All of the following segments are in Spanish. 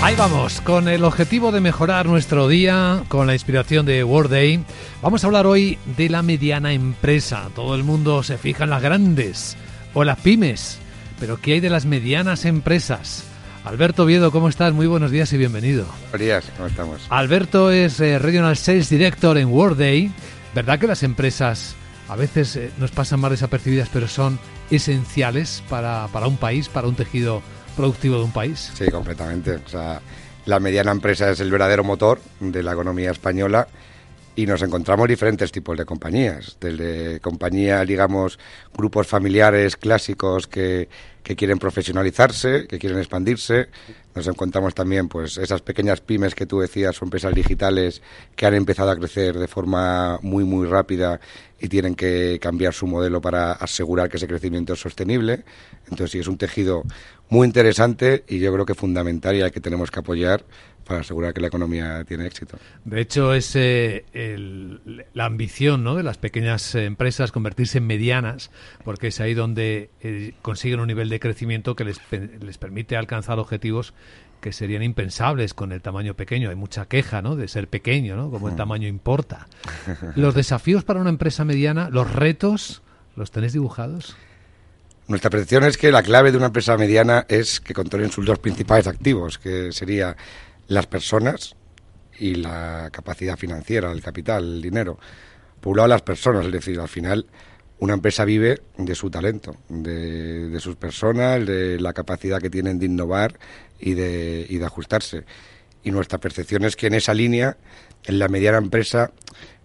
Ahí vamos, con el objetivo de mejorar nuestro día, con la inspiración de World Day, vamos a hablar hoy de la mediana empresa. Todo el mundo se fija en las grandes o las pymes, pero ¿qué hay de las medianas empresas? Alberto Viedo, ¿cómo estás? Muy buenos días y bienvenido. Buenos días, ¿cómo estamos? Alberto es eh, Regional Sales Director en World Day. ¿Verdad que las empresas a veces eh, nos pasan más desapercibidas, pero son esenciales para, para un país, para un tejido productivo de un país. Sí, completamente. O sea, la mediana empresa es el verdadero motor de la economía española y nos encontramos diferentes tipos de compañías, desde compañías, digamos, grupos familiares clásicos que, que quieren profesionalizarse, que quieren expandirse. Nos encontramos también, pues, esas pequeñas pymes que tú decías, o empresas digitales que han empezado a crecer de forma muy, muy rápida y tienen que cambiar su modelo para asegurar que ese crecimiento es sostenible. Entonces, sí, es un tejido muy interesante y yo creo que fundamental y al que tenemos que apoyar para asegurar que la economía tiene éxito. De hecho, es eh, la ambición ¿no? de las pequeñas empresas convertirse en medianas, porque es ahí donde eh, consiguen un nivel de crecimiento que les, les permite alcanzar objetivos que serían impensables con el tamaño pequeño. Hay mucha queja, ¿no? De ser pequeño, ¿no? Como el tamaño importa. Los desafíos para una empresa mediana, los retos, ¿los tenéis dibujados? Nuestra percepción es que la clave de una empresa mediana es que controlen sus dos principales activos, que sería las personas y la capacidad financiera, el capital, el dinero. Por un lado, las personas, es decir, al final una empresa vive de su talento, de, sus personas, de la capacidad que tienen de innovar y de, y de ajustarse. Y nuestra percepción es que en esa línea, en la mediana empresa,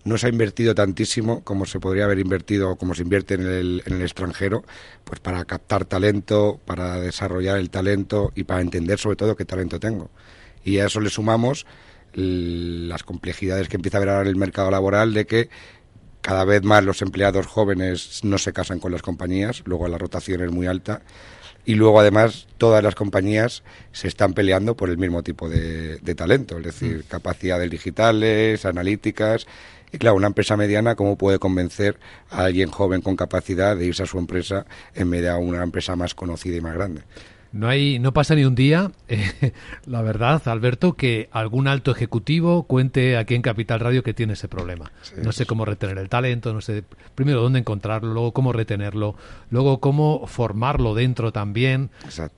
no se ha invertido tantísimo como se podría haber invertido, como se invierte en el, en el extranjero, pues para captar talento, para desarrollar el talento y para entender sobre todo qué talento tengo. Y a eso le sumamos las complejidades que empieza a haber ahora en el mercado laboral de que cada vez más los empleados jóvenes no se casan con las compañías, luego la rotación es muy alta y luego además todas las compañías se están peleando por el mismo tipo de, de talento, es decir, mm. capacidades digitales, analíticas y claro, una empresa mediana, ¿cómo puede convencer a alguien joven con capacidad de irse a su empresa en vez de a una empresa más conocida y más grande? No hay, no pasa ni un día, eh, la verdad, Alberto, que algún alto ejecutivo cuente aquí en Capital Radio que tiene ese problema. no sé cómo retener el talento, no sé primero dónde encontrarlo, luego cómo retenerlo, luego cómo formarlo dentro también,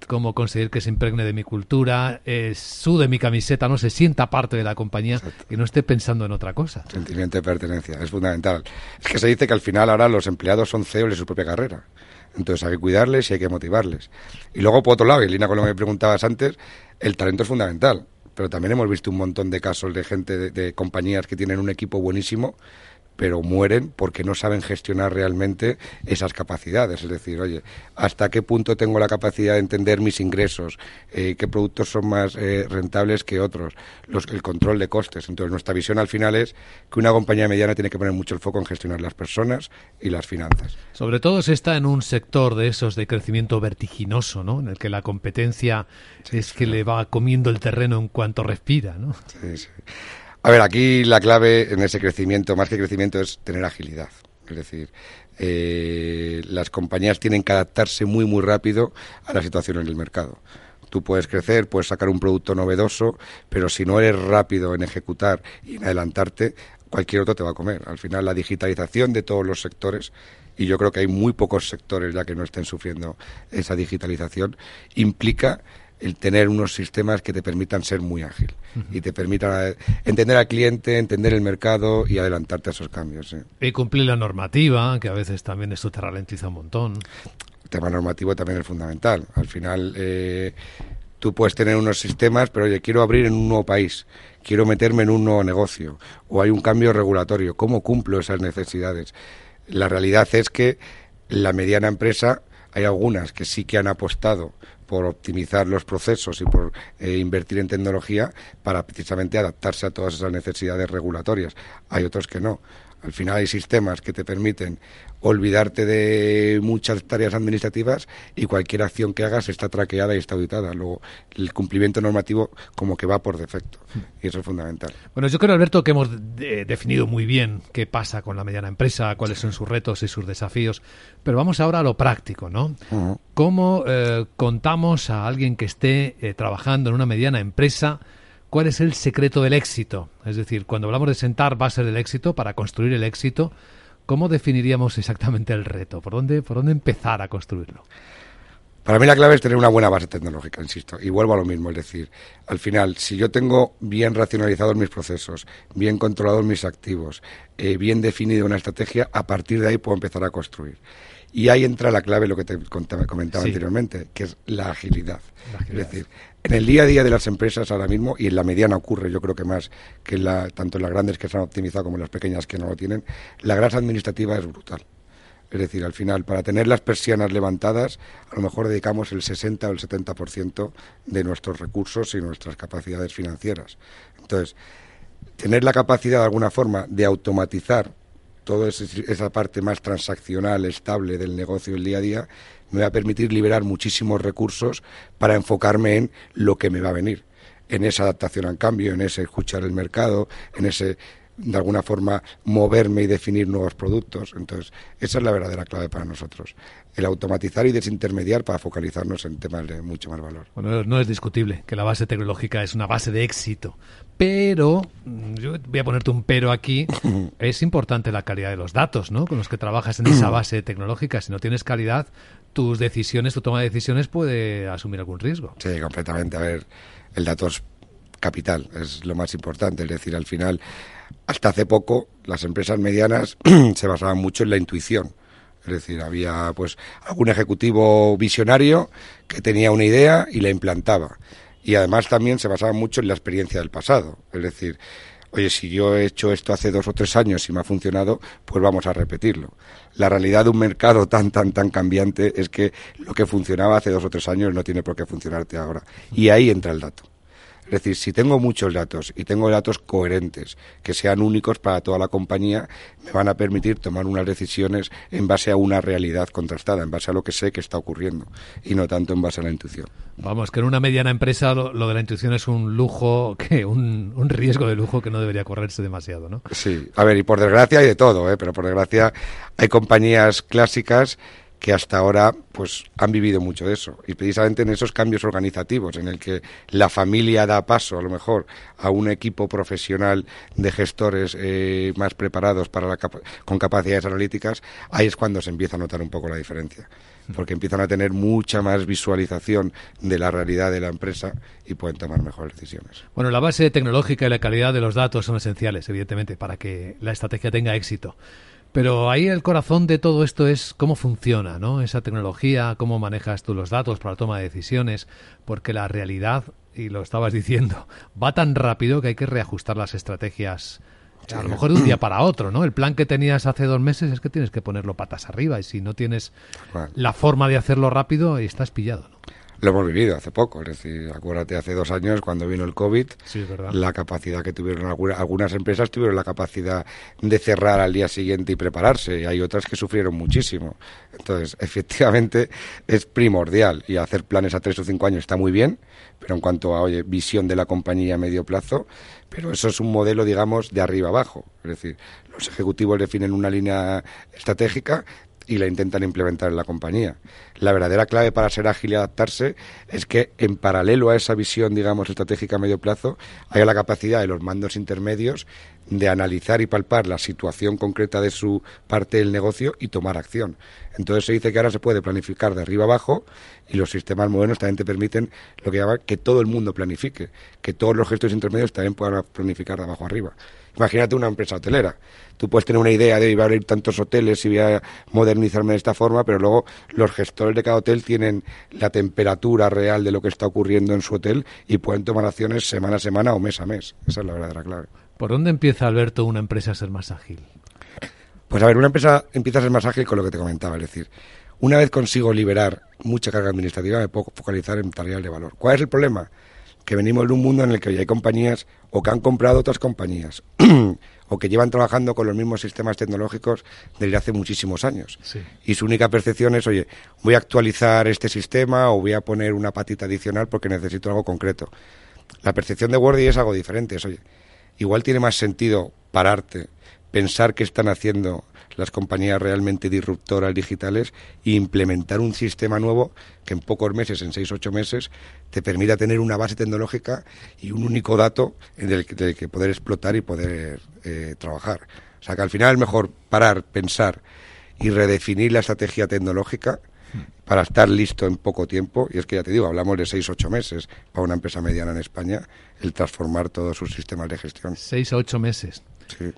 cómo conseguir que se impregne de mi cultura, eh, sude mi camiseta, no se sienta parte de la compañía y no esté pensando en otra cosa. Sentimiento de pertenencia, es fundamental. Es que se dice que al final ahora los empleados son CEOs de su propia carrera. Entonces hay que cuidarles y hay que motivarles. Y luego, por otro lado, y Lina, con lo que me preguntabas antes, el talento es fundamental. Pero también hemos visto un montón de casos de gente, de compañías que tienen un equipo buenísimo, pero mueren porque no saben gestionar realmente esas capacidades. Es decir, oye, ¿hasta qué punto tengo la capacidad de entender mis ingresos? Eh, ¿Qué productos son más eh, rentables que otros? Los, el control de costes. Entonces, nuestra visión al final es que una compañía mediana tiene que poner mucho el foco en gestionar las personas y las finanzas. Sobre todo si está en un sector de esos de crecimiento vertiginoso, ¿no? En el que la competencia es que le va comiendo el terreno en cuanto respira, ¿no? Sí, sí. A ver, aquí la clave en ese crecimiento, más que crecimiento, es tener agilidad. Es decir, eh, las compañías tienen que adaptarse muy, muy rápido a la situación en el mercado. Tú puedes crecer, puedes sacar un producto novedoso, pero si no eres rápido en ejecutar y en adelantarte, cualquier otro te va a comer. Al final, la digitalización de todos los sectores y yo creo que hay muy pocos sectores ya que no estén sufriendo esa digitalización, implica el tener unos sistemas que te permitan ser muy ágil y te permitan eh, entender al cliente, entender el mercado y adelantarte a esos cambios. Y cumplir la normativa, que a veces también esto te ralentiza un montón. El tema normativo también es fundamental. Al final, eh, tú puedes tener unos sistemas, pero oye, quiero abrir en un nuevo país, quiero meterme en un nuevo negocio, o hay un cambio regulatorio. ¿Cómo cumplo esas necesidades? La realidad es que la mediana empresa, hay algunas que sí que han apostado por optimizar los procesos y por eh, invertir en tecnología para precisamente adaptarse a todas esas necesidades regulatorias. Hay otros que no. Al final hay sistemas que te permiten olvidarte de muchas tareas administrativas y cualquier acción que hagas está traqueada y está auditada. Luego, el cumplimiento normativo como que va por defecto y eso es fundamental. Bueno, yo creo, Alberto, que hemos definido muy bien qué pasa con la mediana empresa, cuáles son sus retos y sus desafíos, pero vamos ahora a lo práctico, ¿no? ¿Cómo eh, contamos a alguien que esté eh, trabajando en una mediana empresa cuál es el secreto del éxito? Es decir, cuando hablamos de sentar bases del éxito, para construir el éxito, ¿Cómo definiríamos exactamente el reto? ¿Por dónde, por dónde empezar a construirlo? Para mí la clave es tener una buena base tecnológica, insisto. Y vuelvo a lo mismo, es decir, al final, si yo tengo bien racionalizados mis procesos, bien controlados mis activos, eh, bien definida una estrategia, a partir de ahí puedo empezar a construir. Y ahí entra la clave, lo que te comentaba anteriormente, que es la agilidad. Es decir, en el día a día de las empresas ahora mismo, y en la mediana ocurre, yo creo que más que la, tanto en las grandes que se han optimizado como en las pequeñas que no lo tienen, la grasa administrativa es brutal. Es decir, al final, para tener las persianas levantadas, a lo mejor dedicamos el 60 o el 70% de nuestros recursos y nuestras capacidades financieras. Entonces, tener la capacidad de alguna forma de automatizar toda esa parte más transaccional, estable del negocio el día a día, me va a permitir liberar muchísimos recursos para enfocarme en lo que me va a venir, en esa adaptación al cambio, en ese escuchar el mercado, en ese de alguna forma moverme y definir nuevos productos. Entonces, esa es la verdadera clave para nosotros. El automatizar y desintermediar para focalizarnos en temas de mucho más valor. Bueno, no es discutible que la base tecnológica es una base de éxito. Pero, mm, yo voy a ponerte un pero aquí, es importante la calidad de los datos, ¿no? Con los que trabajas en esa base tecnológica. Si no tienes calidad, tus decisiones, tu toma de decisiones puede asumir algún riesgo. Sí, completamente. A ver, el dato es capital, es lo más importante. Es decir, al final hasta hace poco, las empresas medianas se basaban mucho en la intuición. Es decir, había pues algún ejecutivo visionario que tenía una idea y la implantaba. Y además también se basaba mucho en la experiencia del pasado. Es decir, oye, si yo he hecho esto hace dos o tres años y me ha funcionado, pues vamos a repetirlo. La realidad de un mercado tan, tan, tan cambiante es que lo que funcionaba hace dos o tres años no tiene por qué funcionarte ahora. Y ahí entra el dato. Es decir, si tengo muchos datos y tengo datos coherentes, que sean únicos para toda la compañía, me van a permitir tomar unas decisiones en base a una realidad contrastada, en base a lo que sé que está ocurriendo y no tanto en base a la intuición. Vamos, que en una mediana empresa lo, de la intuición es un lujo, que un, un, riesgo de lujo que no debería correrse demasiado, ¿no? Sí, a ver, y por desgracia hay de todo, ¿eh? pero por desgracia hay compañías clásicas que hasta ahora pues han vivido mucho de eso y precisamente en esos cambios organizativos en el que la familia da paso a lo mejor a un equipo profesional de gestores eh, más preparados para la con capacidades analíticas ahí es cuando se empieza a notar un poco la diferencia porque empiezan a tener mucha más visualización de la realidad de la empresa y pueden tomar mejores decisiones. Bueno, la base tecnológica y la calidad de los datos son esenciales, evidentemente, para que la estrategia tenga éxito. Pero ahí el corazón de todo esto es cómo funciona, ¿no? Esa tecnología, cómo manejas tú los datos para la toma de decisiones, porque la realidad, y lo estabas diciendo, va tan rápido que hay que reajustar las estrategias a lo mejor de un día para otro, ¿no? El plan que tenías hace dos meses es que tienes que ponerlo patas arriba y si no tienes la forma de hacerlo rápido, estás pillado, ¿no? Lo hemos vivido hace poco, es decir, acuérdate hace dos años cuando vino el COVID, la capacidad que tuvieron algunas empresas tuvieron la capacidad de cerrar al día siguiente y prepararse, y hay otras que sufrieron muchísimo. Entonces, efectivamente, es primordial y hacer planes a tres o cinco años está muy bien, pero en cuanto a oye, visión de la compañía a medio plazo, pero eso es un modelo, digamos, de arriba abajo. Es decir, los ejecutivos definen una línea estratégica, y la intentan implementar en la compañía. La verdadera clave para ser ágil y adaptarse es que en paralelo a esa visión, digamos, estratégica a medio plazo, haya la capacidad de los mandos intermedios de analizar y palpar la situación concreta de su parte del negocio y tomar acción. Entonces se dice que ahora se puede planificar de arriba abajo y los sistemas modernos también te permiten lo que llama que todo el mundo planifique, que todos los gestores intermedios también puedan planificar de abajo arriba. Imagínate una empresa hotelera. Tú puedes tener una idea de va a abrir tantos hoteles y voy a modernizarme de esta forma, pero luego los gestores de cada hotel tienen la temperatura real de lo que está ocurriendo en su hotel y pueden tomar acciones semana a semana o mes a mes. Esa es la verdadera clave. ¿Por dónde empieza, Alberto, una empresa a ser más ágil? Pues a ver, una empresa empieza a ser más ágil con lo que te comentaba, es decir, una vez consigo liberar mucha carga administrativa, me puedo focalizar en tareas de valor. ¿Cuál es el problema? Que venimos de un mundo en el que hay compañías o que han comprado otras compañías o que llevan trabajando con los mismos sistemas tecnológicos desde hace muchísimos años. Y su única percepción es, oye, voy a actualizar este sistema o voy a poner una patita adicional porque necesito algo concreto. La percepción de Wordy es algo diferente. oye, igual tiene más sentido pararte, pensar qué están haciendo las compañías realmente disruptoras digitales e implementar un sistema nuevo que en pocos meses, en seis, ocho meses, te permita tener una base tecnológica y un único dato del, que poder explotar y poder eh, trabajar. O sea que al final es mejor parar, pensar y redefinir la estrategia tecnológica para estar listo en poco tiempo. Y es que ya te digo, hablamos de seis, ocho meses para una empresa mediana en España el transformar todos sus sistemas de gestión. Seis a ocho meses.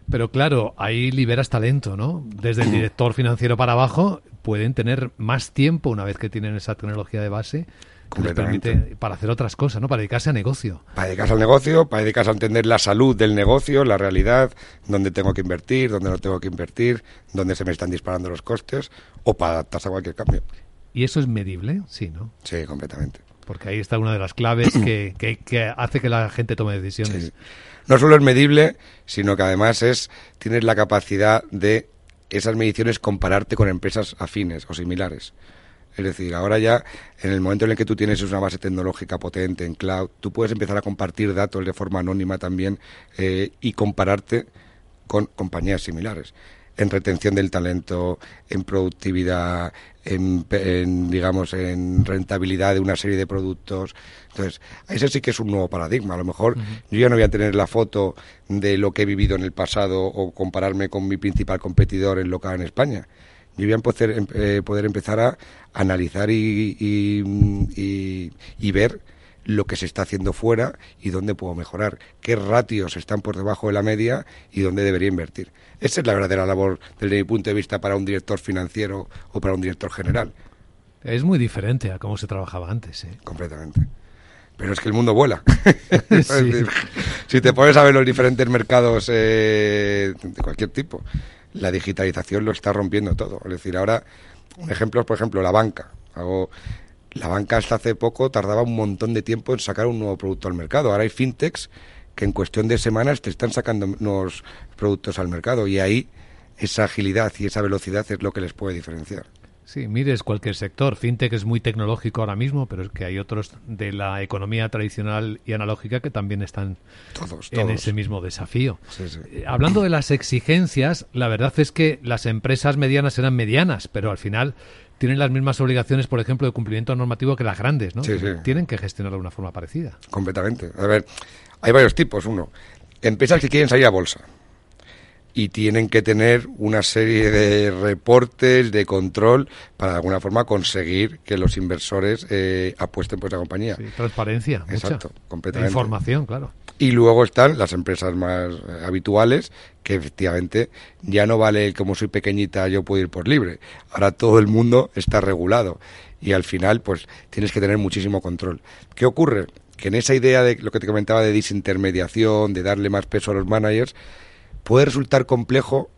Pero claro, ahí liberas talento, ¿no? Desde el director financiero para abajo pueden tener más tiempo una vez que tienen esa tecnología de base les permite para hacer otras cosas, ¿no? Para dedicarse a negocio. Para dedicarse al negocio, para dedicarse a entender la salud del negocio, la realidad, dónde tengo que invertir, dónde no tengo que invertir, dónde se me están disparando los costes, o para adaptarse a cualquier cambio. ¿Y eso es medible? Sí, ¿no? Sí, completamente. Porque ahí está una de las claves que, que, hace que la gente tome decisiones. No solo es medible, sino que además es tienes la capacidad de esas mediciones compararte con empresas afines o similares. Es decir, ahora ya, en el momento en el que tú tienes una base tecnológica potente en cloud, tú puedes empezar a compartir datos de forma anónima también eh, y compararte con compañías similares en retención del talento, en productividad, en, digamos, en rentabilidad de una serie de productos. Entonces, ese sí que es un nuevo paradigma. A lo mejor yo ya no voy a tener la foto de lo que he vivido en el pasado o compararme con mi principal competidor en local en España. Yo voy a poder, em, eh, poder empezar a analizar y, y, y ver lo que se está haciendo fuera y dónde puedo mejorar, qué ratios están por debajo de la media y dónde debería invertir. Esa es la verdadera labor desde mi punto de vista para un director financiero o para un director general. Es muy diferente a cómo se trabajaba antes. ¿eh? Completamente. Pero es que el mundo vuela. si te pones a ver los diferentes mercados eh, de cualquier tipo, la digitalización lo está rompiendo todo. Es decir, ahora, un ejemplo es, por ejemplo, la banca. Hago, la banca hasta hace poco tardaba un montón de tiempo en sacar un nuevo producto al mercado. Ahora hay fintechs que en cuestión de semanas te están sacando nuevos productos al mercado y ahí esa agilidad y esa velocidad es lo que les puede diferenciar. Sí, mires cualquier sector. Fintech es muy tecnológico ahora mismo, pero es que hay otros de la economía tradicional y analógica que también están en ese mismo desafío. Eh, hablando de las exigencias, la verdad es que las empresas medianas eran medianas, pero al final tienen las mismas obligaciones, por ejemplo, de cumplimiento normativo que las grandes, ¿no? Tienen que gestionar de una forma parecida. Completamente. A ver, hay varios tipos. Uno, empresas que quieren salir a bolsa y tienen que tener una serie de reportes de control para de alguna forma conseguir que los inversores eh, apuesten por esa compañía. Sí, transparencia, Exacto, completamente. Información, claro. Y luego están las empresas más eh, habituales, que efectivamente ya no vale como soy pequeñita yo puedo ir por libre. Ahora todo el mundo está regulado y al final pues tienes que tener muchísimo control. ¿Qué ocurre? Que en esa idea de lo que te comentaba de disintermediación, de darle más peso a los managers, puede resultar complejo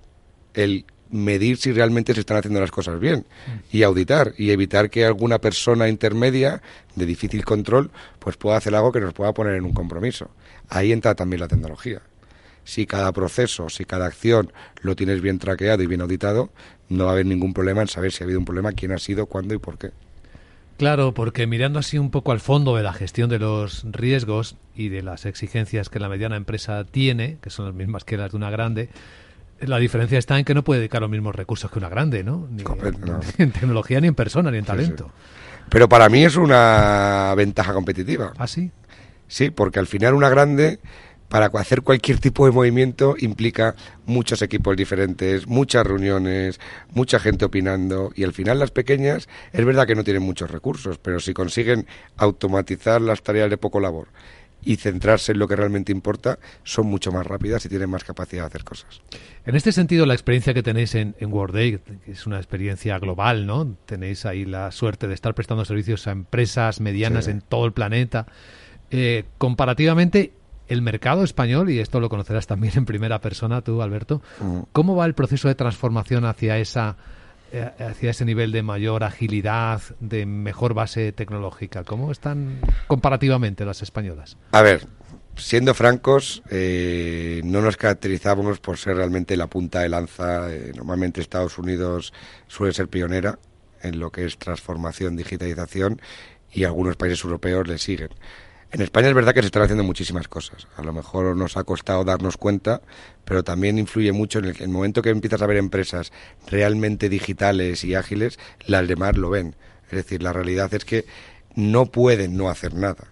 el medir si realmente se están haciendo las cosas bien mm. y auditar y evitar que alguna persona intermedia de difícil control pues pueda hacer algo que nos pueda poner en un compromiso. Ahí entra también la tecnología. Si cada proceso, si cada acción lo tienes bien traqueado y bien auditado, no va a haber ningún problema en saber si ha habido un problema, quién ha sido, cuándo y por qué. Claro, porque mirando así un poco al fondo de la gestión de los riesgos y de las exigencias que la mediana empresa tiene, que son las mismas que las de una grande, la diferencia está en que no puede dedicar los mismos recursos que una grande, ¿no? Ni, en tecnología, ni en persona, ni en talento. Pero para mí es una ventaja competitiva. ¿Ah, sí? Sí, porque al final una grande, para hacer cualquier tipo de movimiento, implica muchos equipos diferentes, muchas reuniones, mucha gente opinando. Y al final las pequeñas, es verdad que no tienen muchos recursos, pero si consiguen automatizar las tareas de poco labor y centrarse en lo que realmente importa, son mucho más rápidas y tienen más capacidad de hacer cosas. En este sentido, la experiencia que tenéis en, en que es una experiencia global, ¿no? Tenéis ahí la suerte de estar prestando servicios a empresas medianas en todo el planeta. Eh, comparativamente, el mercado español, y esto lo conocerás también en primera persona tú, Alberto, mm. ¿cómo va el proceso de transformación hacia esa eh, hacia ese nivel de mayor agilidad, de mejor base tecnológica? ¿Cómo están comparativamente las españolas? A ver, siendo francos, eh, no nos caracterizábamos por ser realmente la punta de lanza. Eh, normalmente Estados Unidos suele ser pionera en lo que es transformación, digitalización y algunos países europeos le siguen. En España es verdad que se están haciendo muchísimas cosas. A lo mejor nos ha costado darnos cuenta, pero también influye mucho en el, el momento que empiezas a ver empresas realmente digitales y ágiles, las demás lo ven. Es decir, la realidad es que no pueden no hacer nada.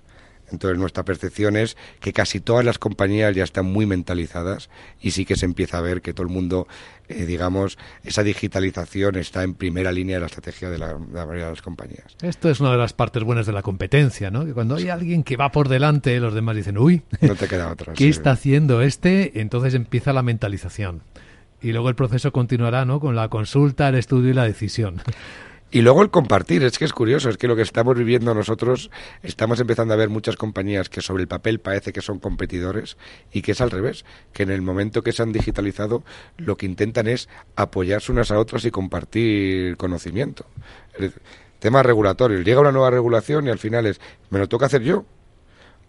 Entonces nuestra percepción es que casi todas las compañías ya están muy mentalizadas y sí que se empieza a ver que todo el mundo, eh, digamos, esa digitalización está en primera línea de la estrategia de la, de la, mayoría de las compañías. Esto es una de las partes buenas de la competencia, ¿no? Que cuando hay alguien que va por delante, los demás dicen, uy, no te queda otra. ¿qué sí. está haciendo este? Entonces empieza la mentalización. Y luego el proceso continuará, ¿no? Con la consulta, el estudio y la decisión. Y luego el compartir, es que es curioso, es que lo que estamos viviendo nosotros, estamos empezando a ver muchas compañías que sobre el papel parece que son competidores y que es al revés, que en el momento que se han digitalizado lo que intentan es apoyarse unas a otras y compartir conocimiento. Temas regulatorios, llega una nueva regulación y al final es, ¿me lo toca hacer yo?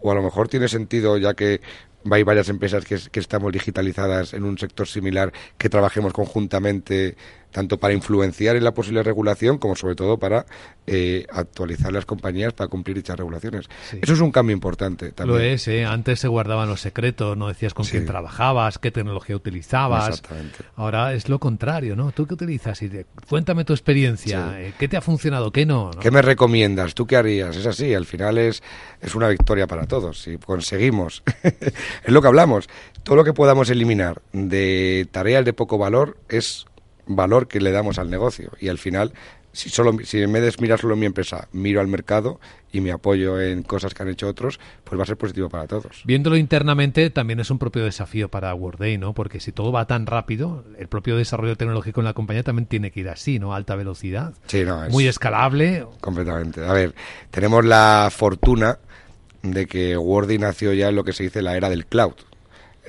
O a lo mejor tiene sentido, ya que hay varias empresas que, que, estamos digitalizadas en un sector similar, que trabajemos conjuntamente, tanto para influenciar en la posible regulación como sobre todo para eh, actualizar las compañías para cumplir dichas regulaciones. Sí. Eso es un cambio importante también. Lo es, ¿eh? antes se guardaban los secretos, no decías con sí. quién trabajabas, qué tecnología utilizabas. Exactamente. Ahora es lo contrario, ¿no? ¿Tú qué utilizas? Y cuéntame tu experiencia, sí. ¿qué te ha funcionado, qué no, no? ¿Qué me recomiendas? ¿Tú qué harías? Es así, al final es, es una victoria para todos. Si conseguimos es lo que hablamos. Todo lo que podamos eliminar de tareas de poco valor es valor que le damos al negocio. Y al final, si, solo, si en vez de mirar solo mi empresa, miro al mercado y me apoyo en cosas que han hecho otros, pues va a ser positivo para todos. Viéndolo internamente, también es un propio desafío para Worday, ¿no? Porque si todo va tan rápido, el propio desarrollo tecnológico en la compañía también tiene que ir así, ¿no? Alta velocidad. Sí, no, es Muy escalable. Completamente. A ver, tenemos la fortuna de que Wordy nació ya en lo que se dice la era del cloud.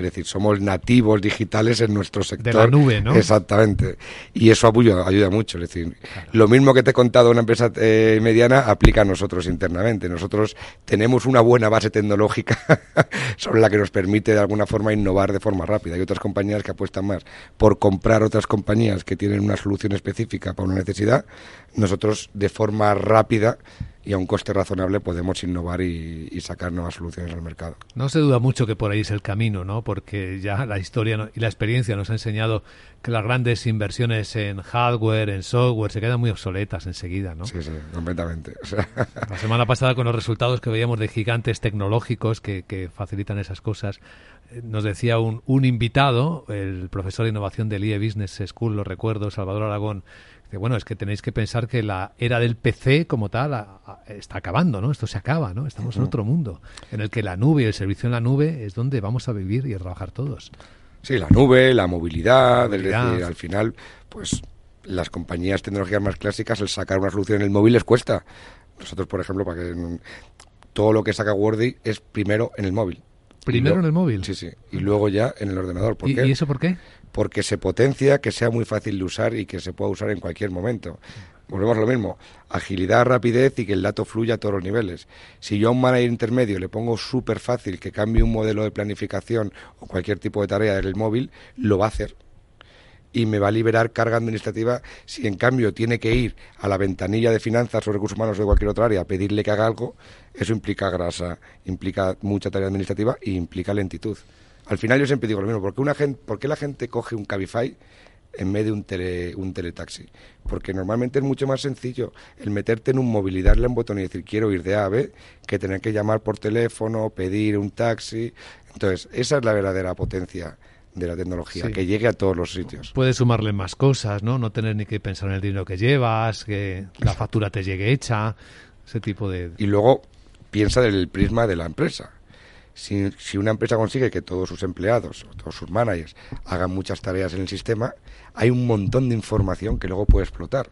Es decir, somos nativos digitales en nuestro sector. De la nube, ¿no? Exactamente. Y eso ayuda, ayuda mucho. Es decir, claro. lo mismo que te he contado una empresa eh, mediana aplica a nosotros internamente. Nosotros tenemos una buena base tecnológica sobre la que nos permite de alguna forma innovar de forma rápida. Hay otras compañías que apuestan más por comprar otras compañías que tienen una solución específica para una necesidad. Nosotros de forma rápida y a un coste razonable podemos innovar y, y, sacar nuevas soluciones al mercado. No se duda mucho que por ahí es el camino, ¿no? Porque ya la historia y la experiencia nos ha enseñado que las grandes inversiones en hardware, en software, se quedan muy obsoletas enseguida, ¿no? Sí, sí, completamente. O sea... La semana pasada con los resultados que veíamos de gigantes tecnológicos que, que facilitan esas cosas, eh, nos decía un, un invitado, el profesor de innovación del IE Business School, lo recuerdo, Salvador Aragón, bueno, es que tenéis que pensar que la era del PC como tal a, a, está acabando, ¿no? Esto se acaba, ¿no? Estamos en otro mundo en el que la nube y el servicio en la nube es donde vamos a vivir y a trabajar todos. Sí, la nube, la movilidad, la movilidad. es decir, al final, pues las compañías tecnológicas más clásicas, el sacar una solución en el móvil les cuesta. Nosotros, por ejemplo, para que todo lo que saca Wordy es primero en el móvil. Primero en el móvil. Sí, sí. Y luego ya en el ordenador. ¿Por ¿Y, qué? ¿Y eso por qué? porque se potencia que sea muy fácil de usar y que se pueda usar en cualquier momento. Volvemos a lo mismo, agilidad, rapidez y que el dato fluya a todos los niveles. Si yo a un manager intermedio le pongo súper fácil que cambie un modelo de planificación o cualquier tipo de tarea del móvil, lo va a hacer y me va a liberar carga administrativa si en cambio tiene que ir a la ventanilla de finanzas o recursos humanos o de cualquier otra área a pedirle que haga algo, eso implica grasa, implica mucha tarea administrativa y implica lentitud. Al final yo siempre digo lo mismo, ¿por qué, una gente, ¿por qué la gente coge un Cabify en vez de un, tele, un teletaxi? Porque normalmente es mucho más sencillo el meterte en un móvil y darle un botón y decir quiero ir de A a B que tener que llamar por teléfono, pedir un taxi. Entonces, esa es la verdadera potencia de la tecnología, sí. que llegue a todos los sitios. Puedes sumarle más cosas, ¿no? No tener ni que pensar en el dinero que llevas, que la factura te llegue hecha, ese tipo de... Y luego piensa del prisma de la empresa. Si, si, una empresa consigue que todos sus empleados o todos sus managers hagan muchas tareas en el sistema, hay un montón de información que luego puede explotar.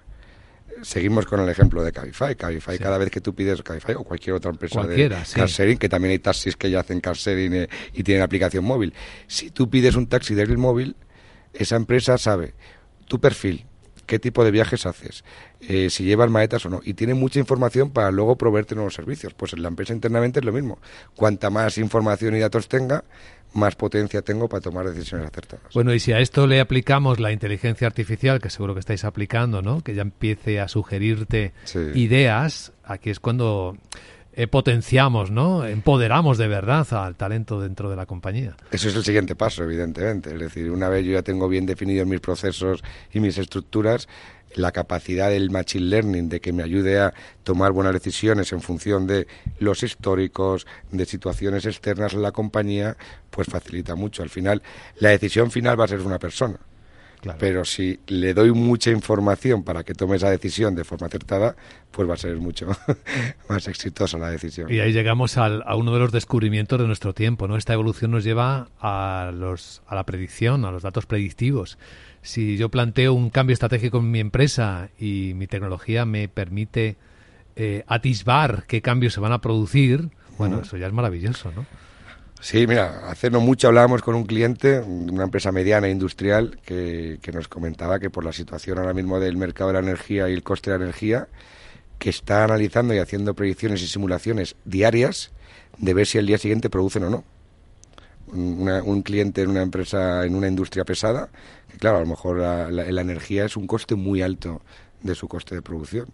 Seguimos con el ejemplo de Cabify. Cabify, sí. cada vez que tú pides Cabify o cualquier otra empresa Cualquiera, de sí. car sharing, que también hay taxis que ya hacen car sharing eh, y tienen aplicación móvil. Si tú pides un taxi desde el móvil, esa empresa sabe tu perfil, qué tipo de viajes haces, eh, si llevas maetas o no. Y tiene mucha información para luego proveerte nuevos servicios. Pues en la empresa internamente es lo mismo. Cuanta más información y datos tenga, más potencia tengo para tomar decisiones acertadas. Bueno, y si a esto le aplicamos la inteligencia artificial, que seguro que estáis aplicando, ¿no? Que ya empiece a sugerirte ideas, aquí es cuando eh, potenciamos, ¿no? Empoderamos de verdad al talento dentro de la compañía. Eso es el siguiente paso, evidentemente. Es decir, una vez yo ya tengo bien definidos mis procesos y mis estructuras, la capacidad del machine learning de que me ayude a tomar buenas decisiones en función de los históricos, de situaciones externas en la compañía, pues facilita mucho. Al final, la decisión final va a ser una persona. Pero si le doy mucha información para que tome esa decisión de forma acertada, pues va a ser mucho más exitosa la decisión. Y ahí llegamos al, a uno de los descubrimientos de nuestro tiempo, ¿no? Esta evolución nos lleva a, los, a la predicción, a los datos predictivos. Si yo planteo un cambio estratégico en mi empresa y mi tecnología me permite eh, atisbar qué cambios se van a producir, bueno, eso ya es maravilloso, ¿no? Sí, mira, hace no mucho hablábamos con un cliente una empresa mediana industrial que, nos comentaba que por la situación ahora mismo del mercado de la energía y el coste de la energía, que está analizando y haciendo predicciones y simulaciones diarias de ver si el día siguiente producen o no. un cliente en una empresa, en una industria pesada, que claro, a lo mejor la energía es un coste muy alto de su coste de producción.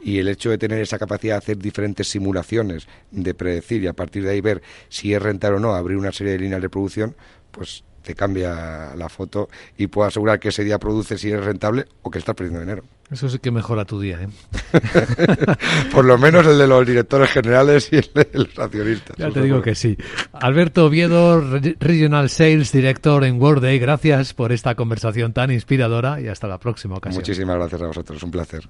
Y el hecho de tener esa capacidad de hacer diferentes simulaciones, de predecir y a partir de ahí ver si es rentable o no abrir una serie de líneas de producción, pues te cambia la foto y puedo asegurar que ese día produce si es rentable o que estás perdiendo dinero. Eso sí que mejora tu día, ¿eh? Por lo menos el de los directores generales y el de los accionistas. Ya te digo que sí. Alberto Oviedo, Regional Sales Director en Workday, gracias por esta conversación tan inspiradora y hasta la próxima ocasión. Muchísimas gracias a vosotros, un placer.